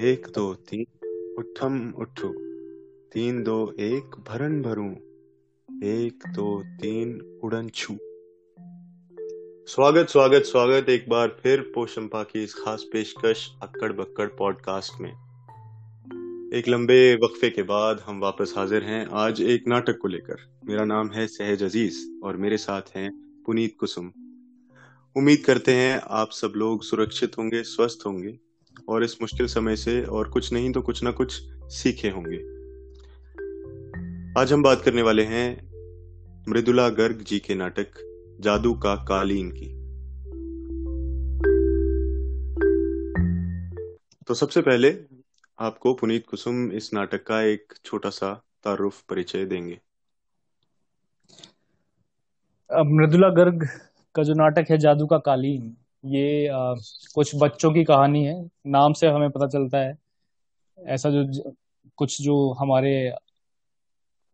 एक दो तीन, उठम उठू। तीन दो एक भरन भरू। एक दो तीन, उड़न छू। स्वागत स्वागत स्वागत एक बार फिर पोशंपा की इस खास पेशकश, अक्कड़ बक्कड़ पॉडकास्ट में। एक लंबे वक्फे के बाद हम वापस हाजिर हैं आज एक नाटक को लेकर। मेरा नाम है सहज अज़ीज़ और मेरे साथ हैं पुनीत कुसुम। उम्मीद करते हैं आप सब लोग सुरक्षित होंगे, स्वस्थ होंगे। और इस मुश्किल समय से और कुछ नहीं तो कुछ ना कुछ सीखे होंगे। आज हम बात करने वाले हैं मृदुला गर्ग जी के नाटक, जादू का कालीन की। तो सबसे पहले आपको पुनीत कुसुम इस नाटक का एक छोटा सा तारुफ परिचय देंगे। मृदुला गर्ग का जो नाटक है, जादू का कालीन ये आ, कुछ बच्चों की कहानी है। नाम से हमें पता चलता है। ऐसा जो कुछ जो हमारे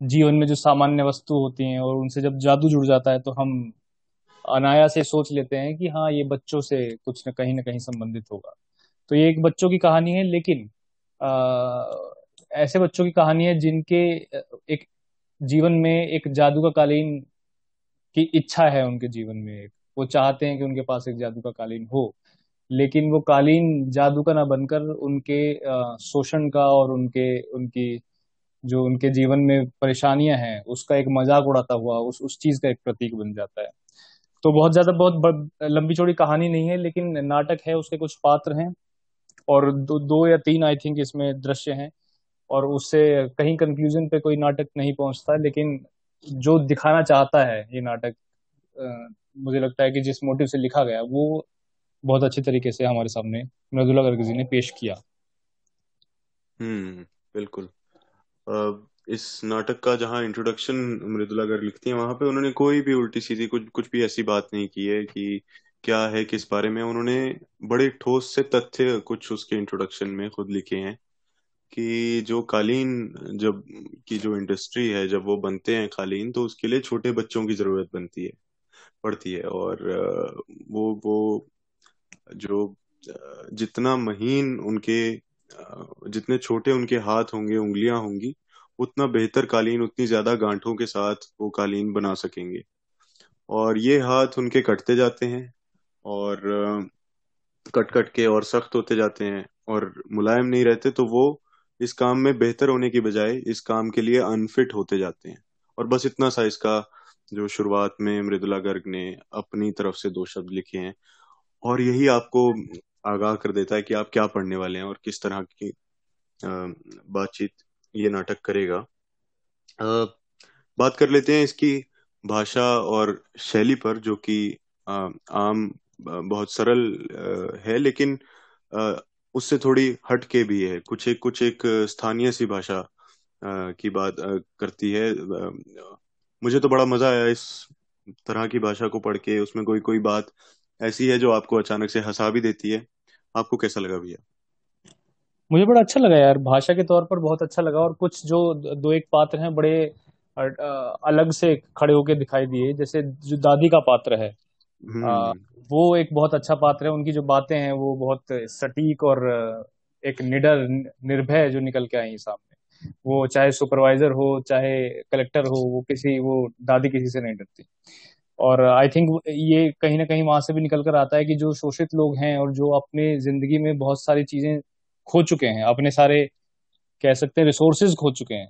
जीवन में जो सामान्य वस्तु होती हैं और उनसे जब जादू जुड़ जाता है तो हम अनाया से सोच लेते हैं कि हाँ ये बच्चों से कुछ न कहीं ना कहीं संबंधित होगा। तो ये एक बच्चों की कहानी है लेकिन आ, ऐसे बच्चों की कहानी है जिनके एक जीवन में एक जादू का कालीन की इच्छा है उनके जीवन में एक। वो चाहते हैं कि उनके पास एक जादू का कालीन हो। लेकिन वो कालीन जादू का ना बनकर उनके शोषण का और उनके उनकी जो उनके जीवन में परेशानियाँ हैं उसका एक मज़ाक उड़ाता हुआ उस उस चीज़ का एक प्रतीक बन जाता है। तो बहुत ज़्यादा बहुत लंबी चौड़ी कहानी नहीं है लेकिन नाटक है उसके कुछ पात्र हैं। और दो, दो या तीन आई थिंक इसमें दृश्य हैं। और उससे कहीं कंक्लूजन पे कोई नाटक नहीं पहुँचता लेकिन जो दिखाना चाहता है ये नाटक मुझे लगता है कि जिस मोटिव से लिखा गया, वो बहुत अच्छे तरीके से हमारे सामने मृदुला गर्ग जी ने पेश किया। हम्म बिल्कुल। इस नाटक का जहाँ इंट्रोडक्शन मृदुला गर्ग लिखती है, वहाँ पे उन्होंने कोई भी उल्टी सीधी, कुछ कुछ भी ऐसी बात नहीं की है कि क्या है, किस बारे में। उन्होंने बड़े ठोस से तथ्य कुछ उसके इंट्रोडक्शन में खुद लिखे हैं कि जो कालीन जब, की जो इंडस्ट्री है, जब वो बनते हैं कालीन तो उसके लिए छोटे बच्चों की ज़रूरत बनती है। पड़ती है और वो वो जो जितना महीन उनके जितने छोटे उनके हाथ होंगे, उंगलियाँ होंगी, उतना बेहतर कालीन, उतनी ज़्यादा गांठों के साथ वो कालीन बना सकेंगे। और ये हाथ उनके कटते जाते हैं और कट कट के और सख्त होते जाते हैं और मुलायम नहीं रहते तो वो इस काम में बेहतर होने की बजाय इस काम के लिए अनफिट होते जाते हैं। और बस इतना सा इसका जो शुरुआत में मृदुला गर्ग ने अपनी तरफ़ से दो शब्द लिखे हैं, और यही आपको आगाह कर देता है कि आप क्या पढ़ने वाले हैं और किस तरह की बातचीत ये नाटक करेगा। बात कर लेते हैं इसकी भाषा और शैली पर, जो कि आम बहुत सरल है, लेकिन उससे थोड़ी हट के भी है। कुछ एक कुछ एक स्थानीय सी भाषा की बात करती है मुझे तो बड़ा मज़ा आया इस तरह की भाषा को पढ़ के। उसमें कोई कोई बात ऐसी है जो आपको अचानक से हंसा भी देती है? आपको कैसा लगा भैया? मुझे बड़ा अच्छा लगा यार। भाषा के तौर पर बहुत अच्छा लगा और कुछ जो दो एक पात्र हैं बड़े अलग से खड़े होके दिखाई दिए। जैसे जो दादी का पात्र है आ, हम्म। वो एक बहुत अच्छा पात्र है। उनकी जो बातें हैं वो बहुत सटीक और एक निडर निर्भय जो निकल के आई सामने। वो चाहे सुपरवाइजर हो, चाहे कलेक्टर हो, वो किसी, वो दादी किसी से नहीं डरती। और आई थिंक ये कहीं ना कहीं वहाँ से भी निकल कर आता है कि जो शोषित लोग हैं और जो अपने ज़िंदगी में बहुत सारी चीज़ें खो चुके हैं, अपने सारे कह सकते हैं रिसोर्सेज खो चुके हैं,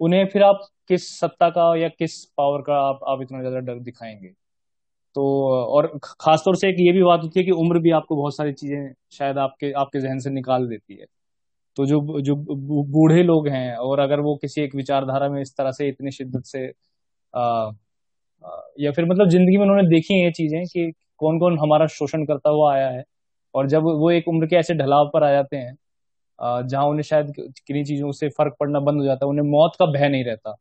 उन्हें फिर आप किस सत्ता का या किस पावर का आप आप इतना ज़्यादा डर दिखाएँगे? तो और खासतौर से एक ये भी बात होती है कि उम्र भी आपको बहुत सारी चीज़ें शायद आपके आपके जहन से निकाल देती है। तो जो जो बूढ़े लोग हैं और अगर वो किसी एक विचारधारा में इस तरह से इतनी शिद्दत से आ, या फिर मतलब ज़िंदगी में उन्होंने देखी है ये चीज़ें कि कौन कौन हमारा शोषण करता हुआ आया है और जब वो एक उम्र के ऐसे ढलाव पर आ जाते हैं जहाँ उन्हें शायद किन्हीं चीज़ों से फ़र्क पड़ना बंद हो जाता है उन्हें मौत का भय नहीं रहता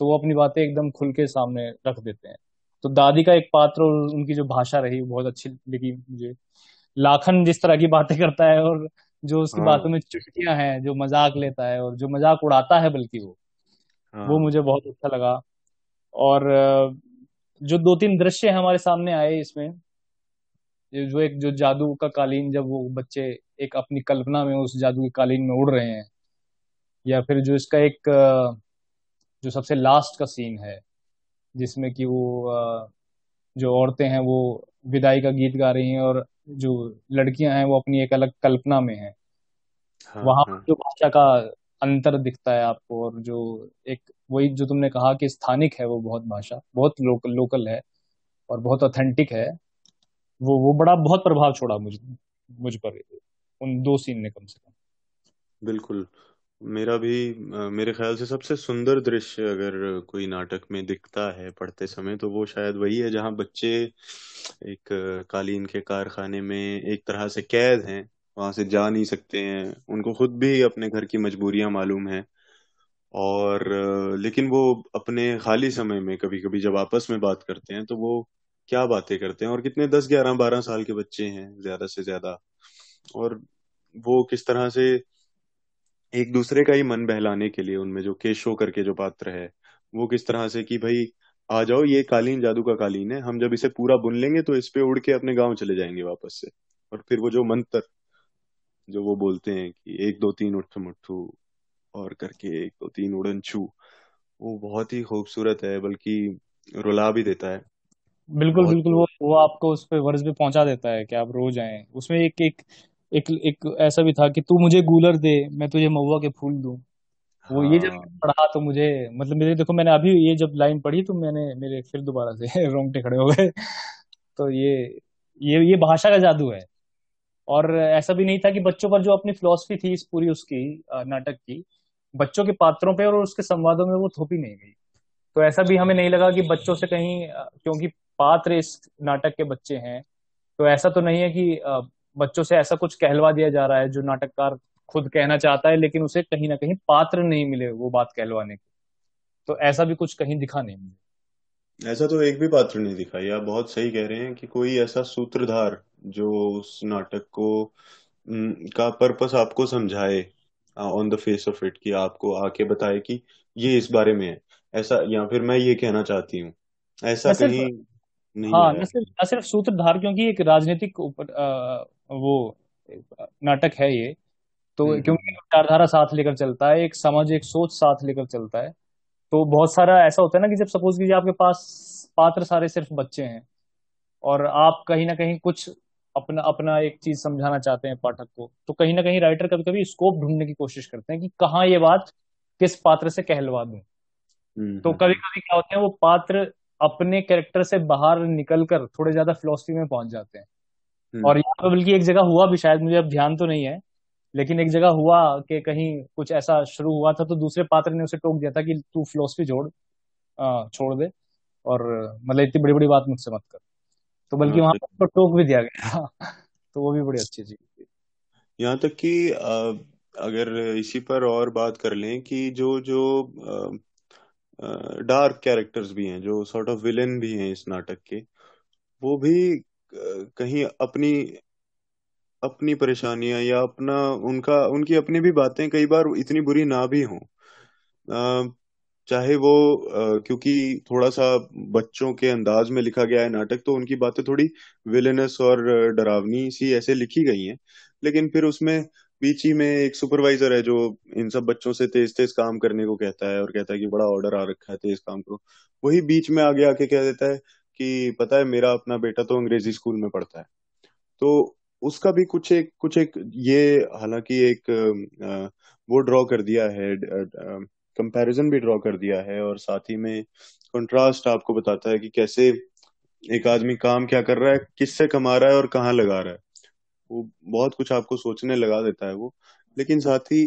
तो वो अपनी बातें एकदम खुल के सामने रख देते हैं। तो दादी का एक पात्र और उनकी जो भाषा रही बहुत अच्छी लगी मुझे। लाखन जिस तरह की बातें करता है और जो उसकी हाँ। बातों में चुटकियाँ हैं जो मज़ाक लेता है और जो मज़ाक उड़ाता है बल्कि वो हाँ। वो मुझे बहुत अच्छा लगा और जो दो तीन दृश्य हमारे सामने आए इसमें जो एक जो जादू का कालीन जब वो बच्चे एक अपनी कल्पना में उस जादू के कालीन में उड़ रहे हैं या फिर जो इसका एक जो सबसे लास्ट का सीन है जिसमें कि वो जो औरतें हैं वो विदाई का गीत गा रही हैं और जो लड़कियाँ हैं वो अपनी एक अलग कल्पना में है। हाँ, वहाँ हाँ. जो भाषा का अंतर दिखता है आपको और जो एक वही जो तुमने कहा कि स्थानिक है वो बहुत भाषा बहुत लोकल लोकल है और बहुत ऑथेंटिक है वो वो बड़ा बहुत प्रभाव छोड़ा मुझ मुझ पर उन दो सीन ने कम से कम। बिल्कुल। मेरा भी मेरे ख्याल से सबसे सुंदर दृश्य अगर कोई नाटक में दिखता है पढ़ते समय तो वो शायद वही है जहाँ बच्चे एक कालीन के कारखाने में एक तरह से कैद हैं, वहाँ से जा नहीं सकते हैं। उनको खुद भी अपने घर की मजबूरियाँ मालूम है। और लेकिन वो अपने खाली समय में कभी कभी जब आपस में बात करते हैं तो वो क्या बातें करते हैं? और कितने दस, ग्यारह, बारह साल के बच्चे हैं, ज़्यादा से ज़्यादा। और वो किस तरह से एक दूसरे का ही मन बहलाने के लिए उनमें जो केशो करके जो पात्र है वो किस तरह से कि भाई आ जाओ ये कालीन जादू का कालीन है हम जब इसे पूरा बुन लेंगे तो इस पे उड़ के अपने गाँव चले जाएँगे वापस से। और फिर वो जो मंत्र जो वो बोलते हैं कि एक दो तीन उठ मुठू और करके एक दो तीन उड़न छू वो बहुत ही खूबसूरत है बल्कि रुला भी देता है। बिल्कुल बिल्कुल वो वो आपको उस पर वर्ष भी पहुँचा देता है कि आप रोज आए उसमें एक एक एक एक ऐसा भी था कि तू मुझे गूलर दे मैं तुझे महुआ के फूल दूँ। वो ये जब हाँ। पढ़ा तो मुझे मतलब मेरे देखो मैंने अभी ये जब लाइन पढ़ी तो मैंने मेरे फिर दोबारा से रोंगटे खड़े हो गए। तो ये ये ये भाषा का जादू है। और ऐसा भी नहीं था कि बच्चों पर जो अपनी फिलोसफी थी इस पूरी उसकी नाटक की बच्चों के पात्रों पे और उसके संवादों में वो थोपी नहीं गई। तो ऐसा भी हमें नहीं लगा कि बच्चों से कहीं क्योंकि पात्र इस नाटक के बच्चे हैं। तो ऐसा तो नहीं है कि बच्चों से ऐसा कुछ कहलवा दिया जा रहा है जो नाटककार खुद कहना चाहता है लेकिन उसे कहीं ना कहीं पात्र नहीं मिले वो बात कहलवाने की। तो ऐसा भी कुछ कहीं दिखा नहीं मुझे। ऐसा तो एक भी पात्र नहीं दिखा। या बहुत सही कह रहे हैं कि कोई ऐसा सूत्रधार जो उस नाटक को का पर्पस आपको समझाए on the face of it कि आपको आके बताए कि ये इस बारे में है। ऐसा या फिर मैं ये कहना चाहती हूँ। ऐसा कहीं नहीं हाँ न सिर्फ़ न सिर्फ़ सूत्रधार क्योंकि एक राजनीतिक वो नाटक है ये तो हम्म, क्योंकि हम्म। विचारधारा साथ लेकर चलता है एक समझ एक सोच साथ लेकर चलता है तो बहुत सारा ऐसा होता है ना कि जब सपोज़ कीजिए आपके पास पात्र सारे सिर्फ़ बच्चे हैं और आप कहीं ना कहीं कुछ अपना अपना एक चीज़ समझाना चाहते हैं पाठक को तो कहीं ना कहीं राइटर कभी कभी स्कोप ढूँढने की कोशिश करते हैं कि कहाँ ये बात किस पात्र से कहलवा दूँ हम्म, तो कभी कभी क्या होते हैं वो पात्र अपने कैरेक्टर से बाहर निकलकर थोड़े ज़्यादा फिलोसफी में पहुँच जाते हैं हम्म। और यहाँ पे बल्कि एक जगह हुआ भी शायद मुझे अब ध्यान तो नहीं है लेकिन एक जगह हुआ कि कहीं कुछ ऐसा शुरू हुआ था तो दूसरे पात्र ने उसे टोक दिया था कि तू फिलोसफी जोड़ छोड़ दे और मतलब इतनी बड़ी बड़ी बात मुझसे मत कर। तो बल्कि हाँ, वहाँ पर तो टोक भी दिया गया तो वो भी बड़ी अच्छी चीज़ थी। यहाँ तक कि अगर इसी पर और बात कर लें कि जो जो डार्क कैरेक्टर्स भी हैं जो सॉर्ट ऑफ़ विलेन भी हैं इस नाटक के वो भी कहीं अपनी अपनी परेशानियाँ या अपना, उनका, उनकी अपनी भी बातें कई बार इतनी बुरी ना भी हों। चाहे वो क्योंकि थोड़ा सा बच्चों के अंदाज में लिखा गया है नाटक तो उनकी बातें थोड़ी विलेनस और डरावनी सी ऐसे लिखी गई हैं। लेकिन फिर उसमें बीच ही में एक सुपरवाइजर है जो इन सब बच्चों से तेज तेज काम करने को कहता है और कहता है कि बड़ा ऑर्डर आ रखा है तेज काम करो वही बीच में आगे आके कह देता है कि पता है मेरा अपना बेटा तो अंग्रेज़ी स्कूल में पढ़ता है। तो उसका भी कुछ एक कुछ एक ये हालाँकि एक वो ड्रॉ कर दिया है कंपैरिजन भी ड्रॉ कर दिया है और साथ ही में कंट्रास्ट आपको बताता है कि कैसे एक आदमी काम क्या कर रहा है, किससे कमा रहा है और कहाँ लगा रहा है। वो बहुत कुछ आपको सोचने लगा देता है वो। लेकिन साथ ही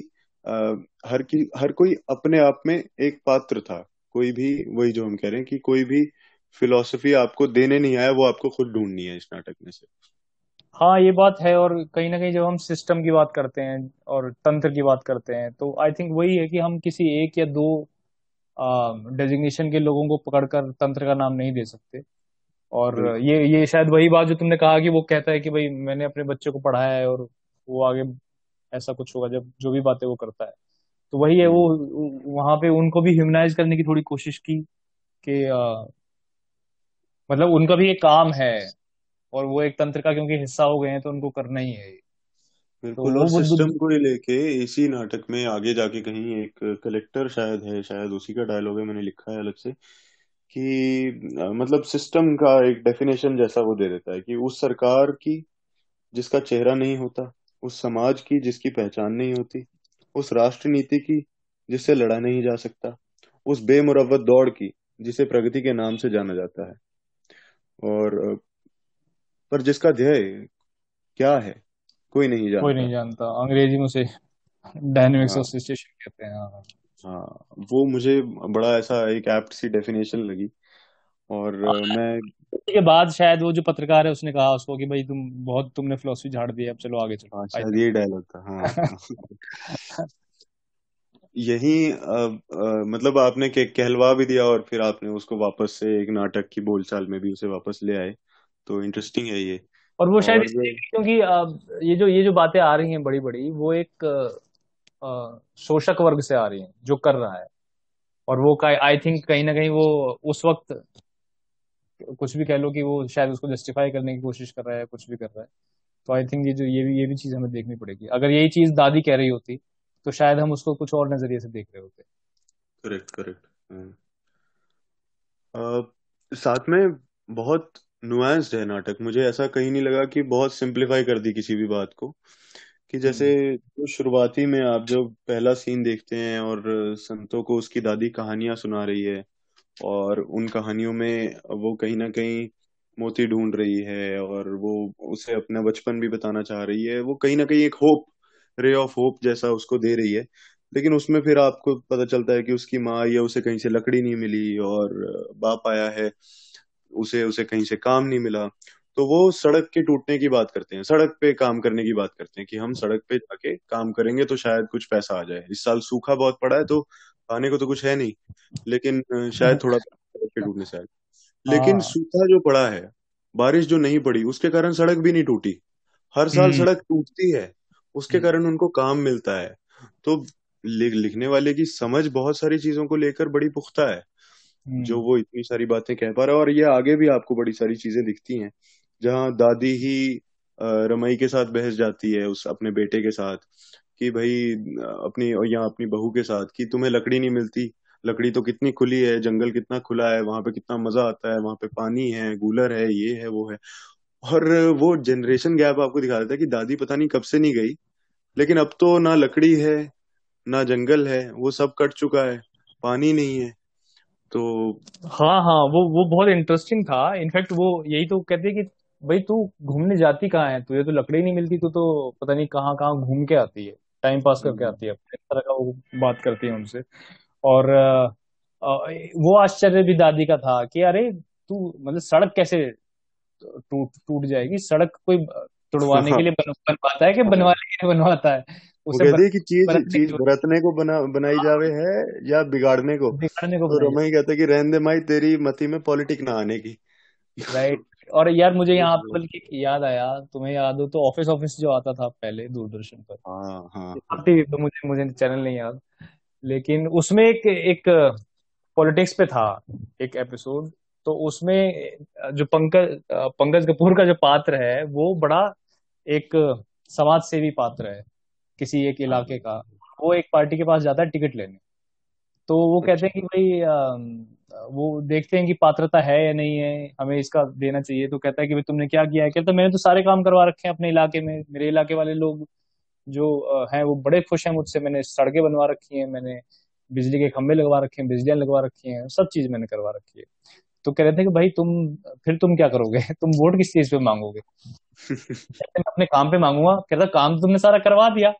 हर की, हर कोई अपने आप में एक पात्र था। कोई भी, वही जो हम कह रहे हैं कि कोई भी फिलोसफी आपको देने नहीं आया वो आपको खुद ढूंढनी है इस नाटक में से। हाँ ये बात है और कहीं ना कहीं जब हम सिस्टम की बात करते हैं और तंत्र की बात करते हैं तो आई थिंक वही है कि हम किसी एक या दो डेजिग्नेशन के लोगों को पकड़कर तंत्र का नाम नहीं दे सकते। और ये ये शायद वही बात जो तुमने कहा कि वो कहता है कि भाई मैंने अपने बच्चे को पढ़ाया है और वो आगे ऐसा कुछ होगा जब जो भी बातें वो करता है। तो वही है वो वहाँ पे उनको भी ह्यूमनाइज करने की थोड़ी कोशिश की कि मतलब उनका भी एक काम है और वो एक तंत्र का क्योंकि हिस्सा हो गए हैं तो उनको करना ही है। तो बिल्कुल और वो सिस्टम को ही लेके इसी नाटक में आगे जाके कहीं एक कलेक्टर शायद है शायद उसी का डायलॉग है मैंने लिखा है अलग से कि मतलब सिस्टम का एक डेफिनेशन जैसा वो दे देता है कि उस सरकार की जिसका चेहरा नहीं होता उस समाज की जिसकी पहचान नहीं होती उस राष्ट्र नीति की जिससे लड़ा नहीं जा सकता उस बेमुरव्वत दौड़ की जिसे प्रगति के नाम से जाना जाता है। और पर जिसका ध्येय क्या है कोई नहीं कोई नहीं जानता। जानता अंग्रेज़ी में उसे डायनेमिक्स ऑफ़ हाँ सिचुएशन कहते हैं हाँ। हाँ वो मुझे बड़ा ऐसा एक एप्ट सी डेफिनेशन लगी। और मैं के बाद शायद वो जो पत्रकार है उसने कहा उसको कि भाई तुम बहुत तुमने फिलोसफी झाड़ दी है, अब चलो आगे चलो। हाँ शायद यही डायलॉग था हाँ। यही अ, अ, मतलब आपने के कहलवा भी दिया और फिर आपने उसको वापस से एक नाटक की बोलचाल में भी उसे वापस ले आए तो इंटरेस्टिंग है ये। और वो शायद इसलिए क्योंकि ये जो ये जो बातें आ रही हैं बड़ी बड़ी वो एक शोषक वर्ग से आ रही हैं जो कर रहा है। और वो आई थिंक कहीं ना कहीं वो उस वक्त कुछ भी कह लो कि वो शायद उसको जस्टिफाई करने की कोशिश कर रहा है कुछ भी कर रहा है। तो आई थिंक ये जो ये भी ये भी चीज़ हमें देखनी पड़ेगी। अगर यही चीज़ दादी कह रही होती तो शायद हम उसको कुछ और नज़रिए से देख रहे होते। Correct correct. साथ में बहुत नुआंस्ड है नाटक। मुझे ऐसा कहीं नहीं लगा कि बहुत सिंप्लीफाई कर दी किसी भी बात को। कि जैसे हम्म। जो शुरुआती में आप जो पहला सीन देखते हैं और संतों को उसकी दादी कहानियाँ सुना रही है और उन कहानियों में वो कहीं ना कहीं मोती ढूंढ रही है और वो उसे अपना बचपन भी बताना चाह रही है वो कहीं ना कहीं एक होप रे ऑफ़ होप जैसा उसको दे रही है। लेकिन उसमें फिर आपको पता चलता है कि उसकी माँ या उसे कहीं से लकड़ी नहीं मिली और बाप आया है उसे उसे कहीं से काम नहीं मिला। तो वो सड़क के टूटने की बात करते हैं सड़क पे काम करने की बात करते हैं कि हम सड़क पे जाके काम करेंगे तो शायद कुछ पैसा आ जाए। इस साल सूखा बहुत पड़ा है तो खाने को तो कुछ है नहीं लेकिन शायद थोड़ा सड़क के टूटने से आए। लेकिन हाँ सूखा जो पड़ा है बारिश जो नहीं पड़ी उसके कारण सड़क भी नहीं टूटी। हर साल हम्म। सड़क टूटती है। उसके हम्म। कारण उनको काम मिलता है। तो लि, लिखने वाले की समझ बहुत सारी चीज़ों को लेकर बड़ी पुख्ता है जो हम्म। वो इतनी सारी बातें कह पा रहा है। और ये आगे भी आपको बड़ी सारी चीज़ें दिखती हैं जहाँ दादी ही रमई के साथ बहस जाती है उस अपने बेटे के साथ कि भाई अपनी या अपनी बहू के साथ कि तुम्हें लकड़ी नहीं मिलती। लकड़ी तो कितनी खुली है जंगल कितना खुला है वहाँ पे कितना मज़ा आता है वहाँ पे पानी है गूलर है ये है वो है। और वो जनरेशन गैप आपको दिखा देता है कि दादी पता नहीं कब से नहीं गई लेकिन अब तो ना लकड़ी है ना जंगल है वो सब कट चुका है पानी नहीं है। तो हाँ हाँ वो वो बहुत इंटरेस्टिंग था। इनफैक्ट वो यही तो कहते हैं कि भाई तू घूमने जाती कहाँ है? तुझे तो लकड़ी नहीं मिलती तू तो पता नहीं कहाँ कहाँ घूम के आती है। टाइम पास करके हम्म। आती है इस तरह का वो बात करती है उनसे। और वो आश्चर्य भी दादी का था कि अरे तू मतलब सड़क कैसे टूट टूट जाएगी? सड़क कोई तुड़वाने के लिए बन, बनवाता है कि हाँ बनवाने के लिए बनवाता है? उसे कहती है कि चीज़ चीज़ बरतने को बना बनाई जावे है या बिगाड़ने को? बिगाड़ने को तो रमई कहता है कि रहने दे माई तेरी मती में पॉलिटिक ना आने की। राइट और यार मुझे यहाँ बल्कि याद आया तुम्हें याद हो तो ऑफ़िस ऑफ़िस जो आता था पहले दूरदर्शन पर। हाँ हाँ हाँ। तो मुझे मुझे चैनल नहीं याद। लेकिन उसमें एक एक पॉलिटिक्स पे था एक एपिसोड तो उसमें जो पंकज पंकज कपूर का जो पात्र है वो बड़ा एक समाज सेवी पात्र है किसी एक इलाके का। वो एक पार्टी के पास जाता है टिकट लेने। तो वो कहते अच्छा हैं कि भाई वो देखते हैं कि पात्रता है या नहीं है हमें इसका देना चाहिए। तो कहता है कि भाई तुमने क्या किया है? कहता है मैंने तो सारे काम करवा रखे हैं अपने इलाके में। मेरे इलाके वाले लोग जो हैं वो बड़े खुश हैं मुझसे। मैंने सड़कें बनवा रखी हैं मैंने बिजली के खंभे लगवा रखे हैं बिजलियाँ लगवा रखी हैं सब चीज़ मैंने करवा रखी है। तो कह रहे थे कि भाई तुम फिर तुम क्या करोगे? तुम वोट किस चीज़ पे मांगोगे? मैं अपने काम पे मांगूँगा। कहता काम तुमने सारा करवा दिया।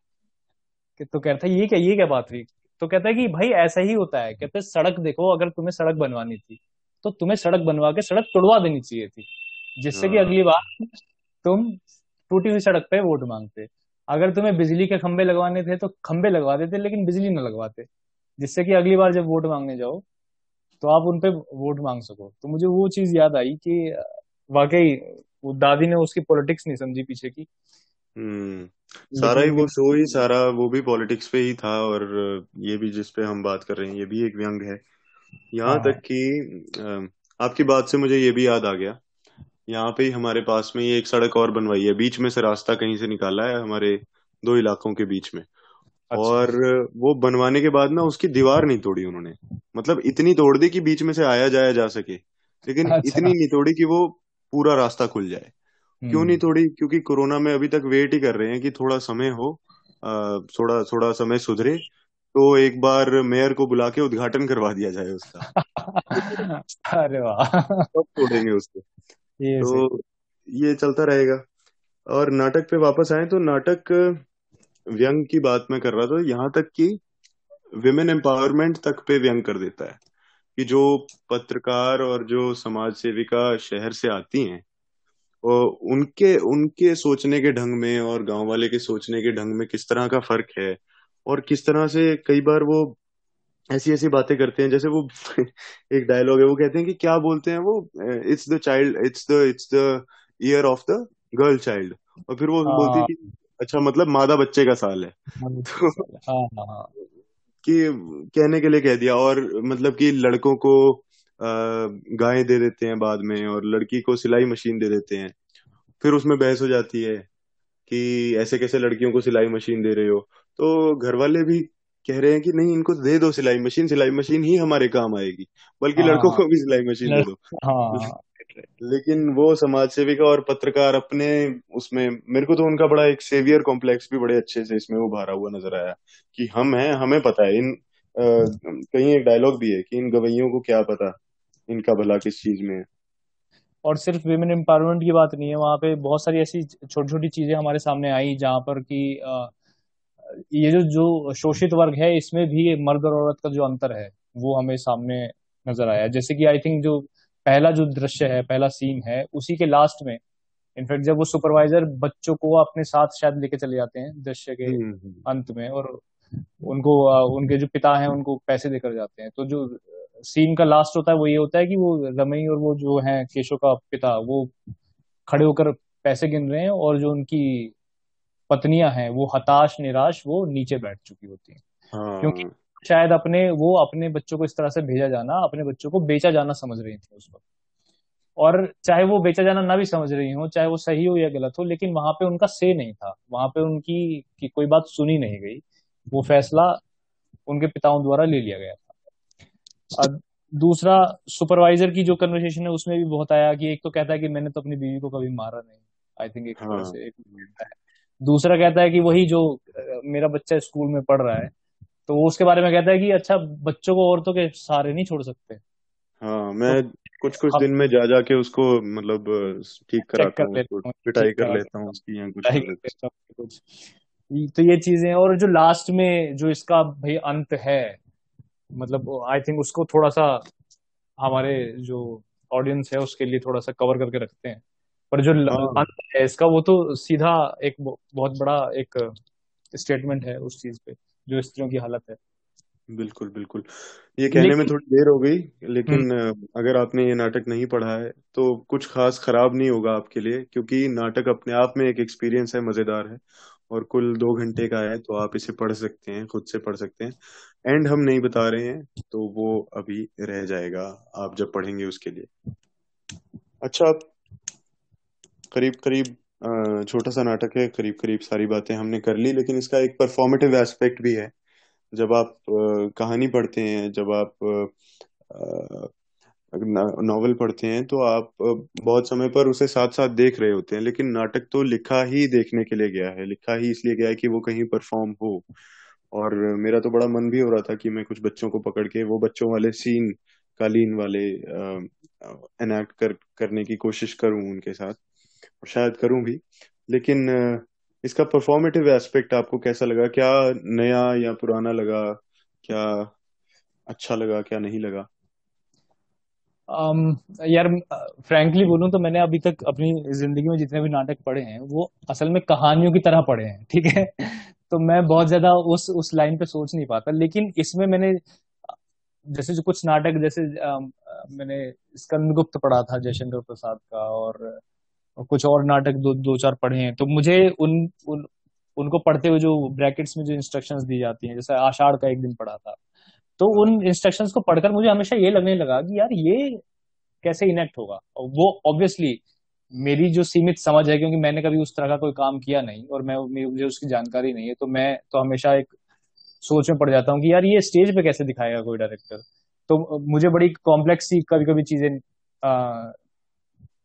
कि तो कहता ये क्या ये क्या बात हुई? तो कहता है कि भाई ऐसा ही होता है। कहते सड़क देखो अगर तुम्हें सड़क बनवानी थी तो तुम्हें सड़क बनवा के सड़क तोड़वा देनी चाहिए थी जिससे कि हाँ। अगली बार तुम टूटी हुई सड़क पे वोट मांगते। अगर तुम्हें बिजली के खंभे लगवाने थे तो खंभे लगवा देते लेकिन बिजली न लगवाते जिससे कि अगली बार जब वोट मांगने जाओ तो आप उन पे वोट मांग सको। तो मुझे वो चीज़ याद आई कि वाकई वो दादी ने उसकी पॉलिटिक्स नहीं समझी पीछे की। हम्म। सारा ही वो शो ही सारा वो भी पॉलिटिक्स पे ही था और ये भी जिस पे हम बात कर रहे हैं ये भी एक व्यंग है। यहाँ हाँ। तक कि आपकी बात से मुझे ये भी याद आ गया। यहाँ पे हमारे पास में ही एक सड़क और बनवाई है। बीच में से रास्ता कहीं से निकाला है हमारे दो इलाकों के बीच में। अच्छा। और वो बनवाने के बाद ना उसकी दीवार नहीं तोड़ी उन्होंने। मतलब इतनी तोड़ दी कि बीच में से आया जाया जा सके लेकिन अच्छा। इतनी नहीं तोड़ी कि वो पूरा रास्ता खुल जाए। क्यों नहीं हम्म। तोड़ी? क्योंकि कोरोना में अभी तक वेट ही कर रहे हैं कि थोड़ा समय हो थोड़ा थोड़ा समय सुधरे तो एक बार मेयर को बुला के उद्घाटन करवा दिया जाए उसका। अरे वाह। तब तोड़ेंगे उसको। ये तो ये चलता रहेगा। और नाटक पे वापस आए तो नाटक व्यंग की बात मैं कर रहा था यहाँ तक कि विमेन एम्पावरमेंट तक पे व्यंग कर देता है कि जो पत्रकार और जो समाज सेविका शहर से आती हैं और उनके उनके सोचने के ढंग में और गाँव वाले के सोचने के ढंग में किस तरह का फ़र्क है और किस तरह से कई बार वो ऐसी ऐसी बातें करते हैं जैसे वो एक डायलॉग है वो कहते हैं कि क्या बोलते हैं वो? It's the child it's the it's the year of the girl child और फिर वो बोलती है। हाँ कि अच्छा मतलब मादा बच्चे का साल है। हाँ। तो हाँ हाँ। कि कहने के लिए कह दिया और मतलब कि लड़कों को गाय दे देते हैं बाद में और लड़की को सिलाई मशीन दे देते हैं। फिर उसमें बहस हो जाती है कि ऐसे कैसे लड़कियों को सिलाई मशीन दे रहे हो? तो घर वाले भी कह रहे हैं कि नहीं इनको दे दो सिलाई मशीन सिलाई मशीन ही हमारे काम आएगी बल्कि लड़कों हाँ। को भी सिलाई मशीन दे दो। हाँ। लेकिन वो समाज सेविका और पत्रकार अपने उसमें मेरे को तो उनका बड़ा एक सेवियर कॉम्प्लेक्स भी बड़े अच्छे से इसमें उभारा हुआ नज़र आया कि हम हैं हमें पता है। इन कहीं एक डायलॉग भी है कि इन गवैयों को क्या पता इनका भला किस चीज़ में है। और सिर्फ़ विमेन एम्पावरमेंट की बात नहीं है वहाँ पे बहुत सारी ऐसी छोटी छोटी चीज़ें हमारे सामने आई जहाँ पर कि ये जो जो शोषित वर्ग है इसमें भी मर्द और औरत का जो अंतर है वो हमें सामने नज़र आया। जैसे कि आई थिंक जो पहला जो दृश्य है पहला सीन है उसी के लास्ट में इनफैक्ट जब वो सुपरवाइजर बच्चों को अपने साथ शायद लेके चले जाते हैं दृश्य के हम्म हम्म अंत में और उनको उनके जो पिता हैं उनको पैसे देकर जाते हैं। तो जो सीन का लास्ट होता है वो ये होता है कि वो रमई और वो जो है केशव का पिता वो खड़े होकर पैसे गिन रहे हैं और जो उनकी पत्नियाँ हैं वो हताश निराश वो नीचे बैठ चुकी होती हैं। क्योंकि हाँ शायद अपने वो अपने बच्चों को इस तरह से भेजा जाना अपने बच्चों को बेचा जाना समझ रही थी उस वक्त। और चाहे वो बेचा जाना ना भी समझ रही हो चाहे वो सही हो या गलत हो लेकिन वहाँ पे उनका से नहीं था। वहाँ पे उनकी की कोई बात सुनी नहीं गई। वो फैसला उनके पिताओं द्वारा ले लिया गया था। अब दूसरा सुपरवाइजर की जो कन्वर्सेशन है उसमें भी बहुत आया कि एक तो कहता है कि मैंने तो अपनी बीवी को कभी मारा नहीं। आई थिंक एक हाँ। से एक दूसरा कहता है कि वही जो मेरा बच्चा स्कूल में पढ़ रहा है तो वो उसके बारे में कहता है कि अच्छा बच्चों को औरतों के सहारे नहीं छोड़ सकते। हाँ मैं तो कुछ कुछ दिन में जा जा के उसको मतलब ठीक कराता कर हूँ पिटाई कर लेता हूँ उसकी या कुछ तो ये चीज़ें और जो लास्ट में जो इसका भाई अंत है मतलब आई थिंक उसको थोड़ा सा हमारे जो ऑडियंस है उसके लिए थोड़ा सा कवर करके रखते हैं। पर जो हाँ। अंत है इसका वो तो सीधा एक बहुत बड़ा एक स्टेटमेंट है उस चीज़ पे। जो स्त्रियों की हालत है। बिल्कुल बिल्कुल। ये कहने में थोड़ी देर हो गई हम्म। लेकिन अगर आपने ये नाटक नहीं पढ़ा है तो कुछ खास खराब नहीं होगा आपके लिए क्योंकि नाटक अपने आप में एक एक्सपीरियंस है मज़ेदार है और कुल दो घंटे का है तो आप इसे पढ़ सकते हैं खुद से पढ़ सकते हैं। एंड हम नहीं बता रहे हैं तो वो अभी रह जाएगा आप जब पढ़ेंगे उसके लिए। अच्छा करीब करीब अ, छोटा सा नाटक है करीब करीब सारी बातें हमने कर ली, लेकिन इसका एक परफॉर्मेटिव एस्पेक्ट भी है। जब आप कहानी पढ़ते हैं, जब आप नॉवेल पढ़ते हैं तो आप बहुत समय पर उसे साथ साथ देख रहे होते हैं, लेकिन नाटक तो लिखा ही देखने के लिए गया है, लिखा ही इसलिए गया है कि वो कहीं परफॉर्म हो। और मेरा तो बड़ा मन भी हो रहा था कि मैं कुछ बच्चों को पकड़ के, वो बच्चों वाले सीन कालीन वाले एनैक्ट कर, करने की कोशिश करूँ उनके साथ। और शायद करूँ भी। लेकिन इसका परफॉर्मेटिव एस्पेक्ट आपको कैसा लगा? क्या नया या पुराना लगा? क्या अच्छा लगा क्या नहीं लगा? um, यार फ्रैंकली बोलूँ तो मैंने अभी तक अपनी ज़िंदगी में जितने भी नाटक पढ़े हैं वो असल में कहानियों की तरह पढ़े हैं ठीक है? तो मैं बहुत ज़्यादा उस उस लाइन पे सोच नहीं पाता। लेकिन इसमें मैंने जैसे जो कुछ नाटक जैसे अम, मैंने स्कंदगुप्त पढ़ा था जयशंकर प्रसाद का और कुछ और नाटक दो दो चार पढ़े हैं। तो मुझे उन, उन उनको पढ़ते हुए जो ब्रैकेट्स में जो इंस्ट्रक्शंस दी जाती हैं जैसे आषाढ़ का एक दिन पढ़ा था तो उन इंस्ट्रक्शंस को पढ़कर मुझे हमेशा ये लगने लगा कि यार ये कैसे इनेक्ट होगा? और वो ऑब्वियसली मेरी जो सीमित समझ है क्योंकि मैंने कभी उस तरह का कोई काम किया नहीं और मैं मुझे उसकी जानकारी नहीं है तो मैं तो हमेशा एक सोच में पड़ जाता हूँ कि यार ये स्टेज पे कैसे दिखाएगा कोई डायरेक्टर तो मुझे बड़ी कॉम्प्लेक्स सी कभी कभी चीज़ें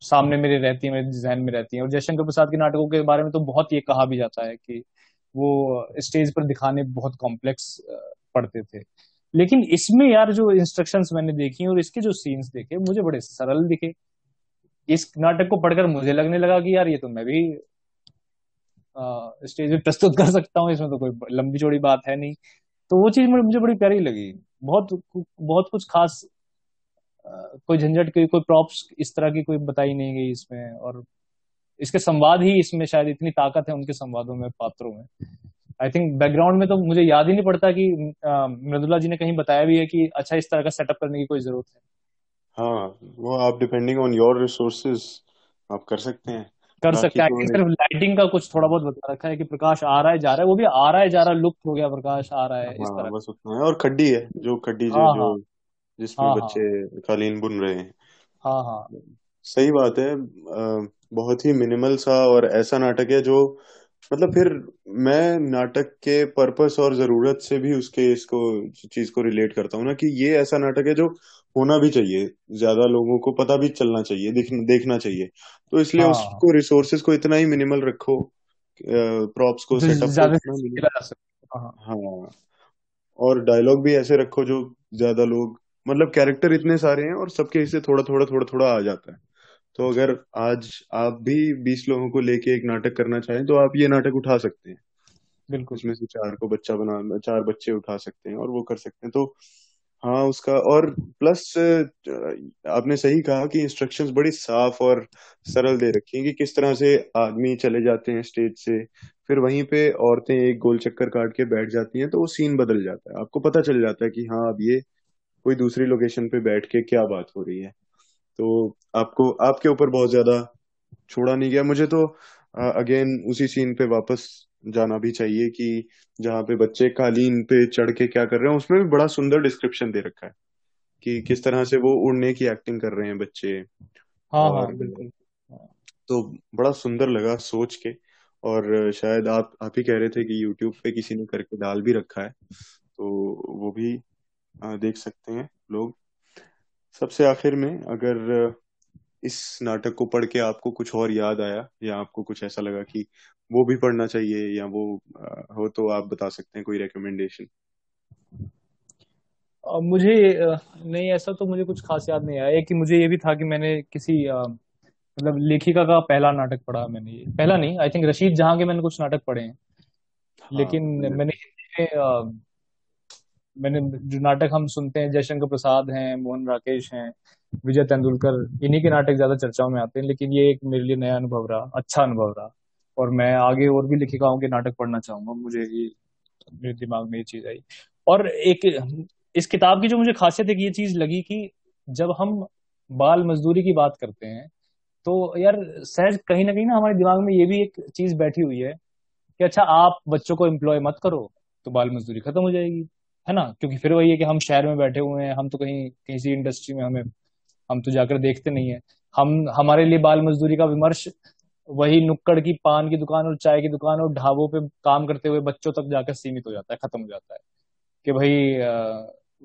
सामने मेरे रहती है मेरे जहन में रहती है। और जयशंकर प्रसाद के नाटकों के बारे में तो बहुत ये कहा भी जाता है कि वो स्टेज पर दिखाने बहुत कॉम्प्लेक्स पड़ते थे। लेकिन इसमें यार जो इंस्ट्रक्शंस मैंने देखी और इसके जो सीन्स देखे मुझे बड़े सरल दिखे। इस नाटक को पढ़कर मुझे लगने लगा कि यार ये तो मैं भी आ, स्टेज पे प्रस्तुत कर सकता हूँ इसमें तो कोई लंबी चौड़ी बात है नहीं। तो वो चीज़ मुझे बड़ी प्यारी लगी। बहुत बहुत कुछ खास कोई झंझट की कोई प्रॉप्स इस तरह की कोई बताई नहीं गई इसमें और इसके संवाद ही इसमें शायद इतनी ताकत है उनके संवादों में पात्रों में। आई थिंक बैकग्राउंड में तो मुझे याद ही नहीं पड़ता कि मृदुला जी ने कहीं बताया भी है कि अच्छा इस तरह का सेटअप करने की कोई ज़रूरत है। हाँ वो आप डिपेंडिंग ऑन योर रिसोर्सेज आप कर सकते हैं। कर सकते हैं तो सिर्फ़ लाइटिंग का कुछ थोड़ा बहुत बता रखा है कि प्रकाश आ रहा है जा रहा है वो भी आ रहा है जा रहा है लुप्त हो गया प्रकाश आ रहा है हाँ, इस तरह। बस उतना है। और खड्डी है जो खड्डी जो, हाँ, जो हाँ, जिसमें हाँ, बच्चे हाँ, कालीन बुन रहे हैं हाँ हाँ सही बात है बहुत ही मिनिमल सा और ऐसा नाटक है जो मतलब फिर मैं नाटक के पर्पस और ज़रूरत से भी उसके इसको चीज़ को रिलेट करता हूँ ना कि ये ऐसा नाटक है जो होना भी चाहिए ज़्यादा लोगों को पता भी चलना चाहिए देखना चाहिए तो इसलिए हाँ। उसको रिसोर्सेज को इतना ही मिनिमल रखो प्रॉप्स को सेटअप हाँ।, हाँ और डायलॉग भी ऐसे रखो जो ज़्यादा लोग मतलब कैरेक्टर इतने सारे हैं और सबके हिस्से थोड़ा थोड़ा थोड़ा थोड़ा आ जाता है। तो अगर आज आप भी बीस लोगों को लेके एक नाटक करना चाहें तो आप ये नाटक उठा सकते हैं। बिल्कुल। उसमें से चार को बच्चा बना चार बच्चे उठा सकते हैं और वो कर सकते हैं। तो हाँ उसका और प्लस आपने सही कहा कि इंस्ट्रक्शंस बड़ी साफ़ और सरल दे रखी हैं कि किस तरह से आदमी चले जाते हैं स्टेज से। फिर वहीं पे औरतें एक गोल चक्कर काट के बैठ जाती हैं तो वो सीन बदल जाता है। आपको पता चल जाता है कि हाँ अब ये कोई दूसरी लोकेशन पे बैठ के क्या बात हो रही है? तो आपको आपके ऊपर बहुत ज़्यादा छोड़ा नहीं गया। मुझे तो अगेन उसी सीन पे वापस जाना भी चाहिए कि जहाँ पे बच्चे कालीन पे चढ़ के क्या कर रहे हैं उसमें भी बड़ा सुंदर डिस्क्रिप्शन दे रखा है कि किस तरह से वो उड़ने की एक्टिंग कर रहे हैं बच्चे। हाँ हाँ बिल्कुल। तो बड़ा सुंदर लगा सोच के। और शायद आप आप ही कह रहे थे कि यूट्यूब पे किसी ने करके डाल भी रखा है तो वो भी देख सकते हैं लोग। सबसे आखिर में अगर इस नाटक को पढ़ के आपको कुछ और याद आया या आपको कुछ ऐसा लगा कि वो भी पढ़ना चाहिए या वो हो तो आप बता सकते हैं कोई रिकमेंडेशन मुझे नहीं ऐसा तो मुझे कुछ खास याद नहीं आया। कि मुझे ये भी था कि मैंने किसी मतलब लेखिका का पहला नाटक पढ़ा मैंने। ये पहला नहीं आई थिंक रशीद जहाँ के मैंने कुछ नाटक पढ़े हैं। हाँ, लेकिन मैंने मैंने जो नाटक हम सुनते हैं, जयशंकर प्रसाद हैं, मोहन राकेश हैं, विजय तेंदुलकर, इन्हीं के नाटक ज़्यादा चर्चाओं में आते हैं, लेकिन ये एक मेरे लिए नया अनुभव रहा अच्छा अनुभव रहा। और मैं आगे और भी लेखिकाओं के नाटक पढ़ना चाहूँगा, मुझे ये, मेरे दिमाग में ये चीज़ आई। और एक, इस किताब की जो मुझे खासियत एक ये चीज़ लगी कि जब हम बाल मजदूरी की बात करते हैं तो यार सहज कहीं ना कहीं ना हमारे दिमाग में ये भी एक चीज़ बैठी हुई है कि अच्छा आप बच्चों को एम्प्लॉय मत करो तो बाल मजदूरी खत्म हो जाएगी। है ना? क्योंकि फिर वही है कि हम शहर में बैठे हुए हैं हम तो कहीं किसी इंडस्ट्री में हमें हम तो जाकर देखते नहीं है। हम हमारे लिए बाल मजदूरी का विमर्श वही नुक्कड़ की पान की दुकान और चाय की दुकान और ढाबों पे काम करते हुए बच्चों तक जाकर सीमित हो जाता है खत्म हो जाता है। कि भाई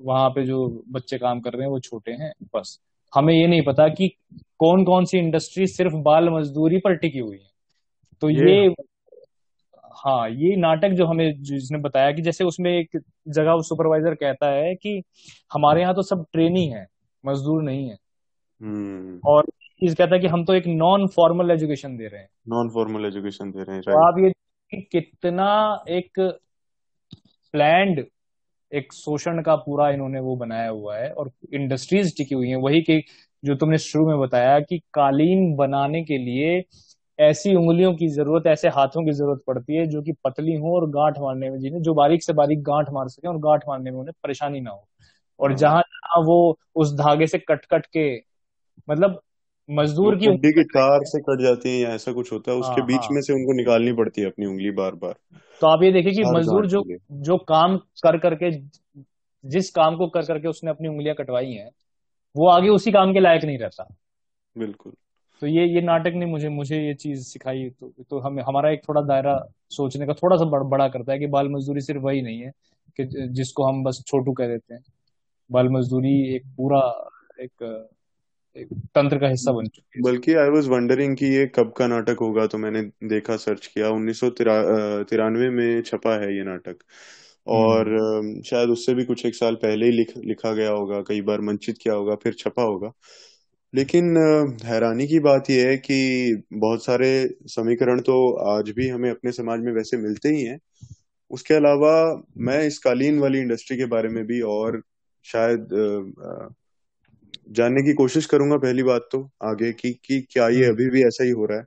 वहाँ पे जो बच्चे काम कर रहे हैं वो छोटे हैं बस। हमें ये नहीं पता कि कौन कौन सी इंडस्ट्री सिर्फ़ बाल मजदूरी पर टिकी हुई है। तो ये, ये हाँ ये नाटक जो हमें जिसने बताया कि जैसे उसमें एक जगह वो सुपरवाइजर कहता है कि हमारे यहाँ तो सब ट्रेनी है मजदूर नहीं है। हम्म। और चीज़ कहता है कि हम तो एक नॉन फॉर्मल एजुकेशन दे रहे हैं। नॉन फॉर्मल एजुकेशन दे रहे हैं तो आप ये कितना एक प्लैंड एक शोषण का पूरा इन्होंने वो बनाया हुआ है और इंडस्ट्रीज़ टिकी हुई है। वही कि जो तुमने शुरू में बताया कि कालीन बनाने के लिए ऐसी उंगलियों की ज़रूरत ऐसे हाथों की ज़रूरत पड़ती है जो कि पतली हो और गांठ मारने में जिन्हें जो बारीक से बारीक गांठ मार सके और गांठ मारने में उन्हें परेशानी ना हो। और हाँ। जहाँ जहाँ वो उस धागे से कट कट के मतलब मजदूर की उंगली की कार से कट जाती है या ऐसा कुछ होता है उसके हाँ, बीच हाँ। में से उनको निकालनी पड़ती है अपनी उंगली बार बार तो आप ये देखिए कि मजदूर जो जो काम कर करके जिस काम को कर करके उसने अपनी उंगलियाँ कटवाई हैं वो आगे उसी काम के लायक नहीं रहता। बिल्कुल। तो ये ये नाटक ने मुझे मुझे ये चीज़ सिखाई तो तो हमें हमारा एक थोड़ा दायरा सोचने का थोड़ा सा बड़, बड़ा करता है कि बाल मजदूरी सिर्फ़ वही नहीं है कि जिसको हम बस छोटू कह देते हैं। बाल मजदूरी एक पूरा एक एक तंत्र का हिस्सा बन चुकी है। बल्कि आई वॉज़ वंडरिंग कि ये कब का नाटक होगा तो मैंने देखा सर्च किया। उन्नीस तिरानवे में छपा है ये नाटक। और हम्म। शायद उससे भी कुछ एक साल पहले ही लिख, लिखा गया होगा कई बार मंचित किया होगा फिर छपा होगा। लेकिन हैरानी की बात यह है कि बहुत सारे समीकरण तो आज भी हमें अपने समाज में वैसे मिलते ही हैं उसके अलावा मैं इस कालीन वाली इंडस्ट्री के बारे में भी और शायद जानने की कोशिश करूँगा पहली बात तो आगे की कि क्या ये हम्म। अभी भी ऐसा ही हो रहा है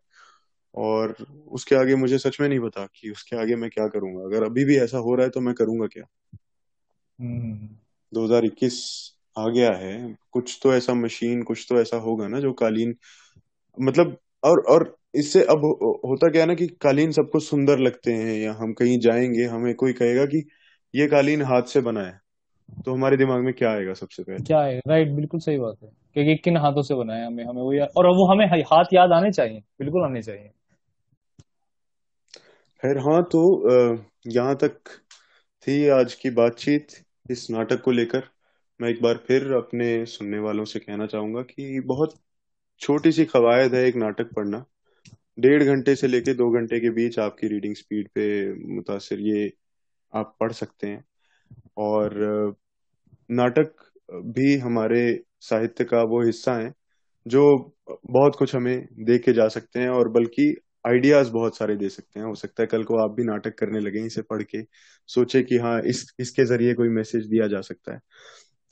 और उसके आगे मुझे सच में नहीं पता कि उसके आगे मैं क्या करूँगा अगर अभी भी ऐसा हो रहा है तो मैं करूँगा क्या 2021 हम्म। आ गया है। कुछ तो ऐसा मशीन कुछ तो ऐसा होगा ना जो कालीन मतलब और और इससे अब होता क्या है ना कि कालीन सबको सुंदर लगते हैं या हम कहीं जाएँगे हमें कोई कहेगा कि ये कालीन हाथ से बना है तो हमारे दिमाग में क्या आएगा सबसे पहले? क्या आएगा? राइट बिल्कुल सही बात है क्योंकि किन हाथों से बनाया हमें हमें वो और वो हमें हाथ याद आने चाहिए बिल्कुल आने चाहिए। खैर हाँ तो यहाँ तक थी आज की बातचीत इस नाटक को लेकर। मैं एक बार फिर अपने सुनने वालों से कहना चाहूँगा कि बहुत छोटी सी कवायद है एक नाटक पढ़ना। डेढ़ घंटे से लेके दो घंटे के बीच आपकी रीडिंग स्पीड पे मुतासर ये आप पढ़ सकते हैं। और नाटक भी हमारे साहित्य का वो हिस्सा है, जो बहुत कुछ हमें दे के जा सकते हैं और बल्कि आइडियाज़ बहुत सारे दे सकते हैं। हो सकता है कल को आप भी नाटक करने लगे इसे पढ़ के, सोचे कि हाँ इस, इसके ज़रिए कोई मैसेज दिया जा सकता है।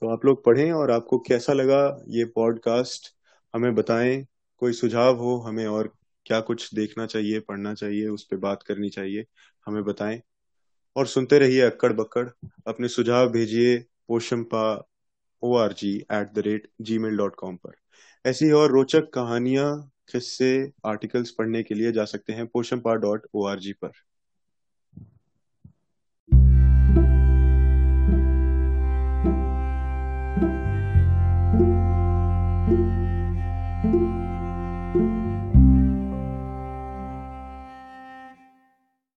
तो आप लोग पढ़ें और आपको कैसा लगा ये पॉडकास्ट हमें बताएँ, कोई सुझाव हो, हमें और क्या कुछ देखना चाहिए, पढ़ना चाहिए, उस पर बात करनी चाहिए, हमें बताएँ। और सुनते रहिए अक्कड़ बक्कड़। अपने सुझाव भेजिए Poshampa O R G at the rate gmail dot com पर। ऐसी और रोचक कहानियाँ, किस्से आर्टिकल्स पढ़ने के लिए जा सकते हैं Poshampa dot O R G पर।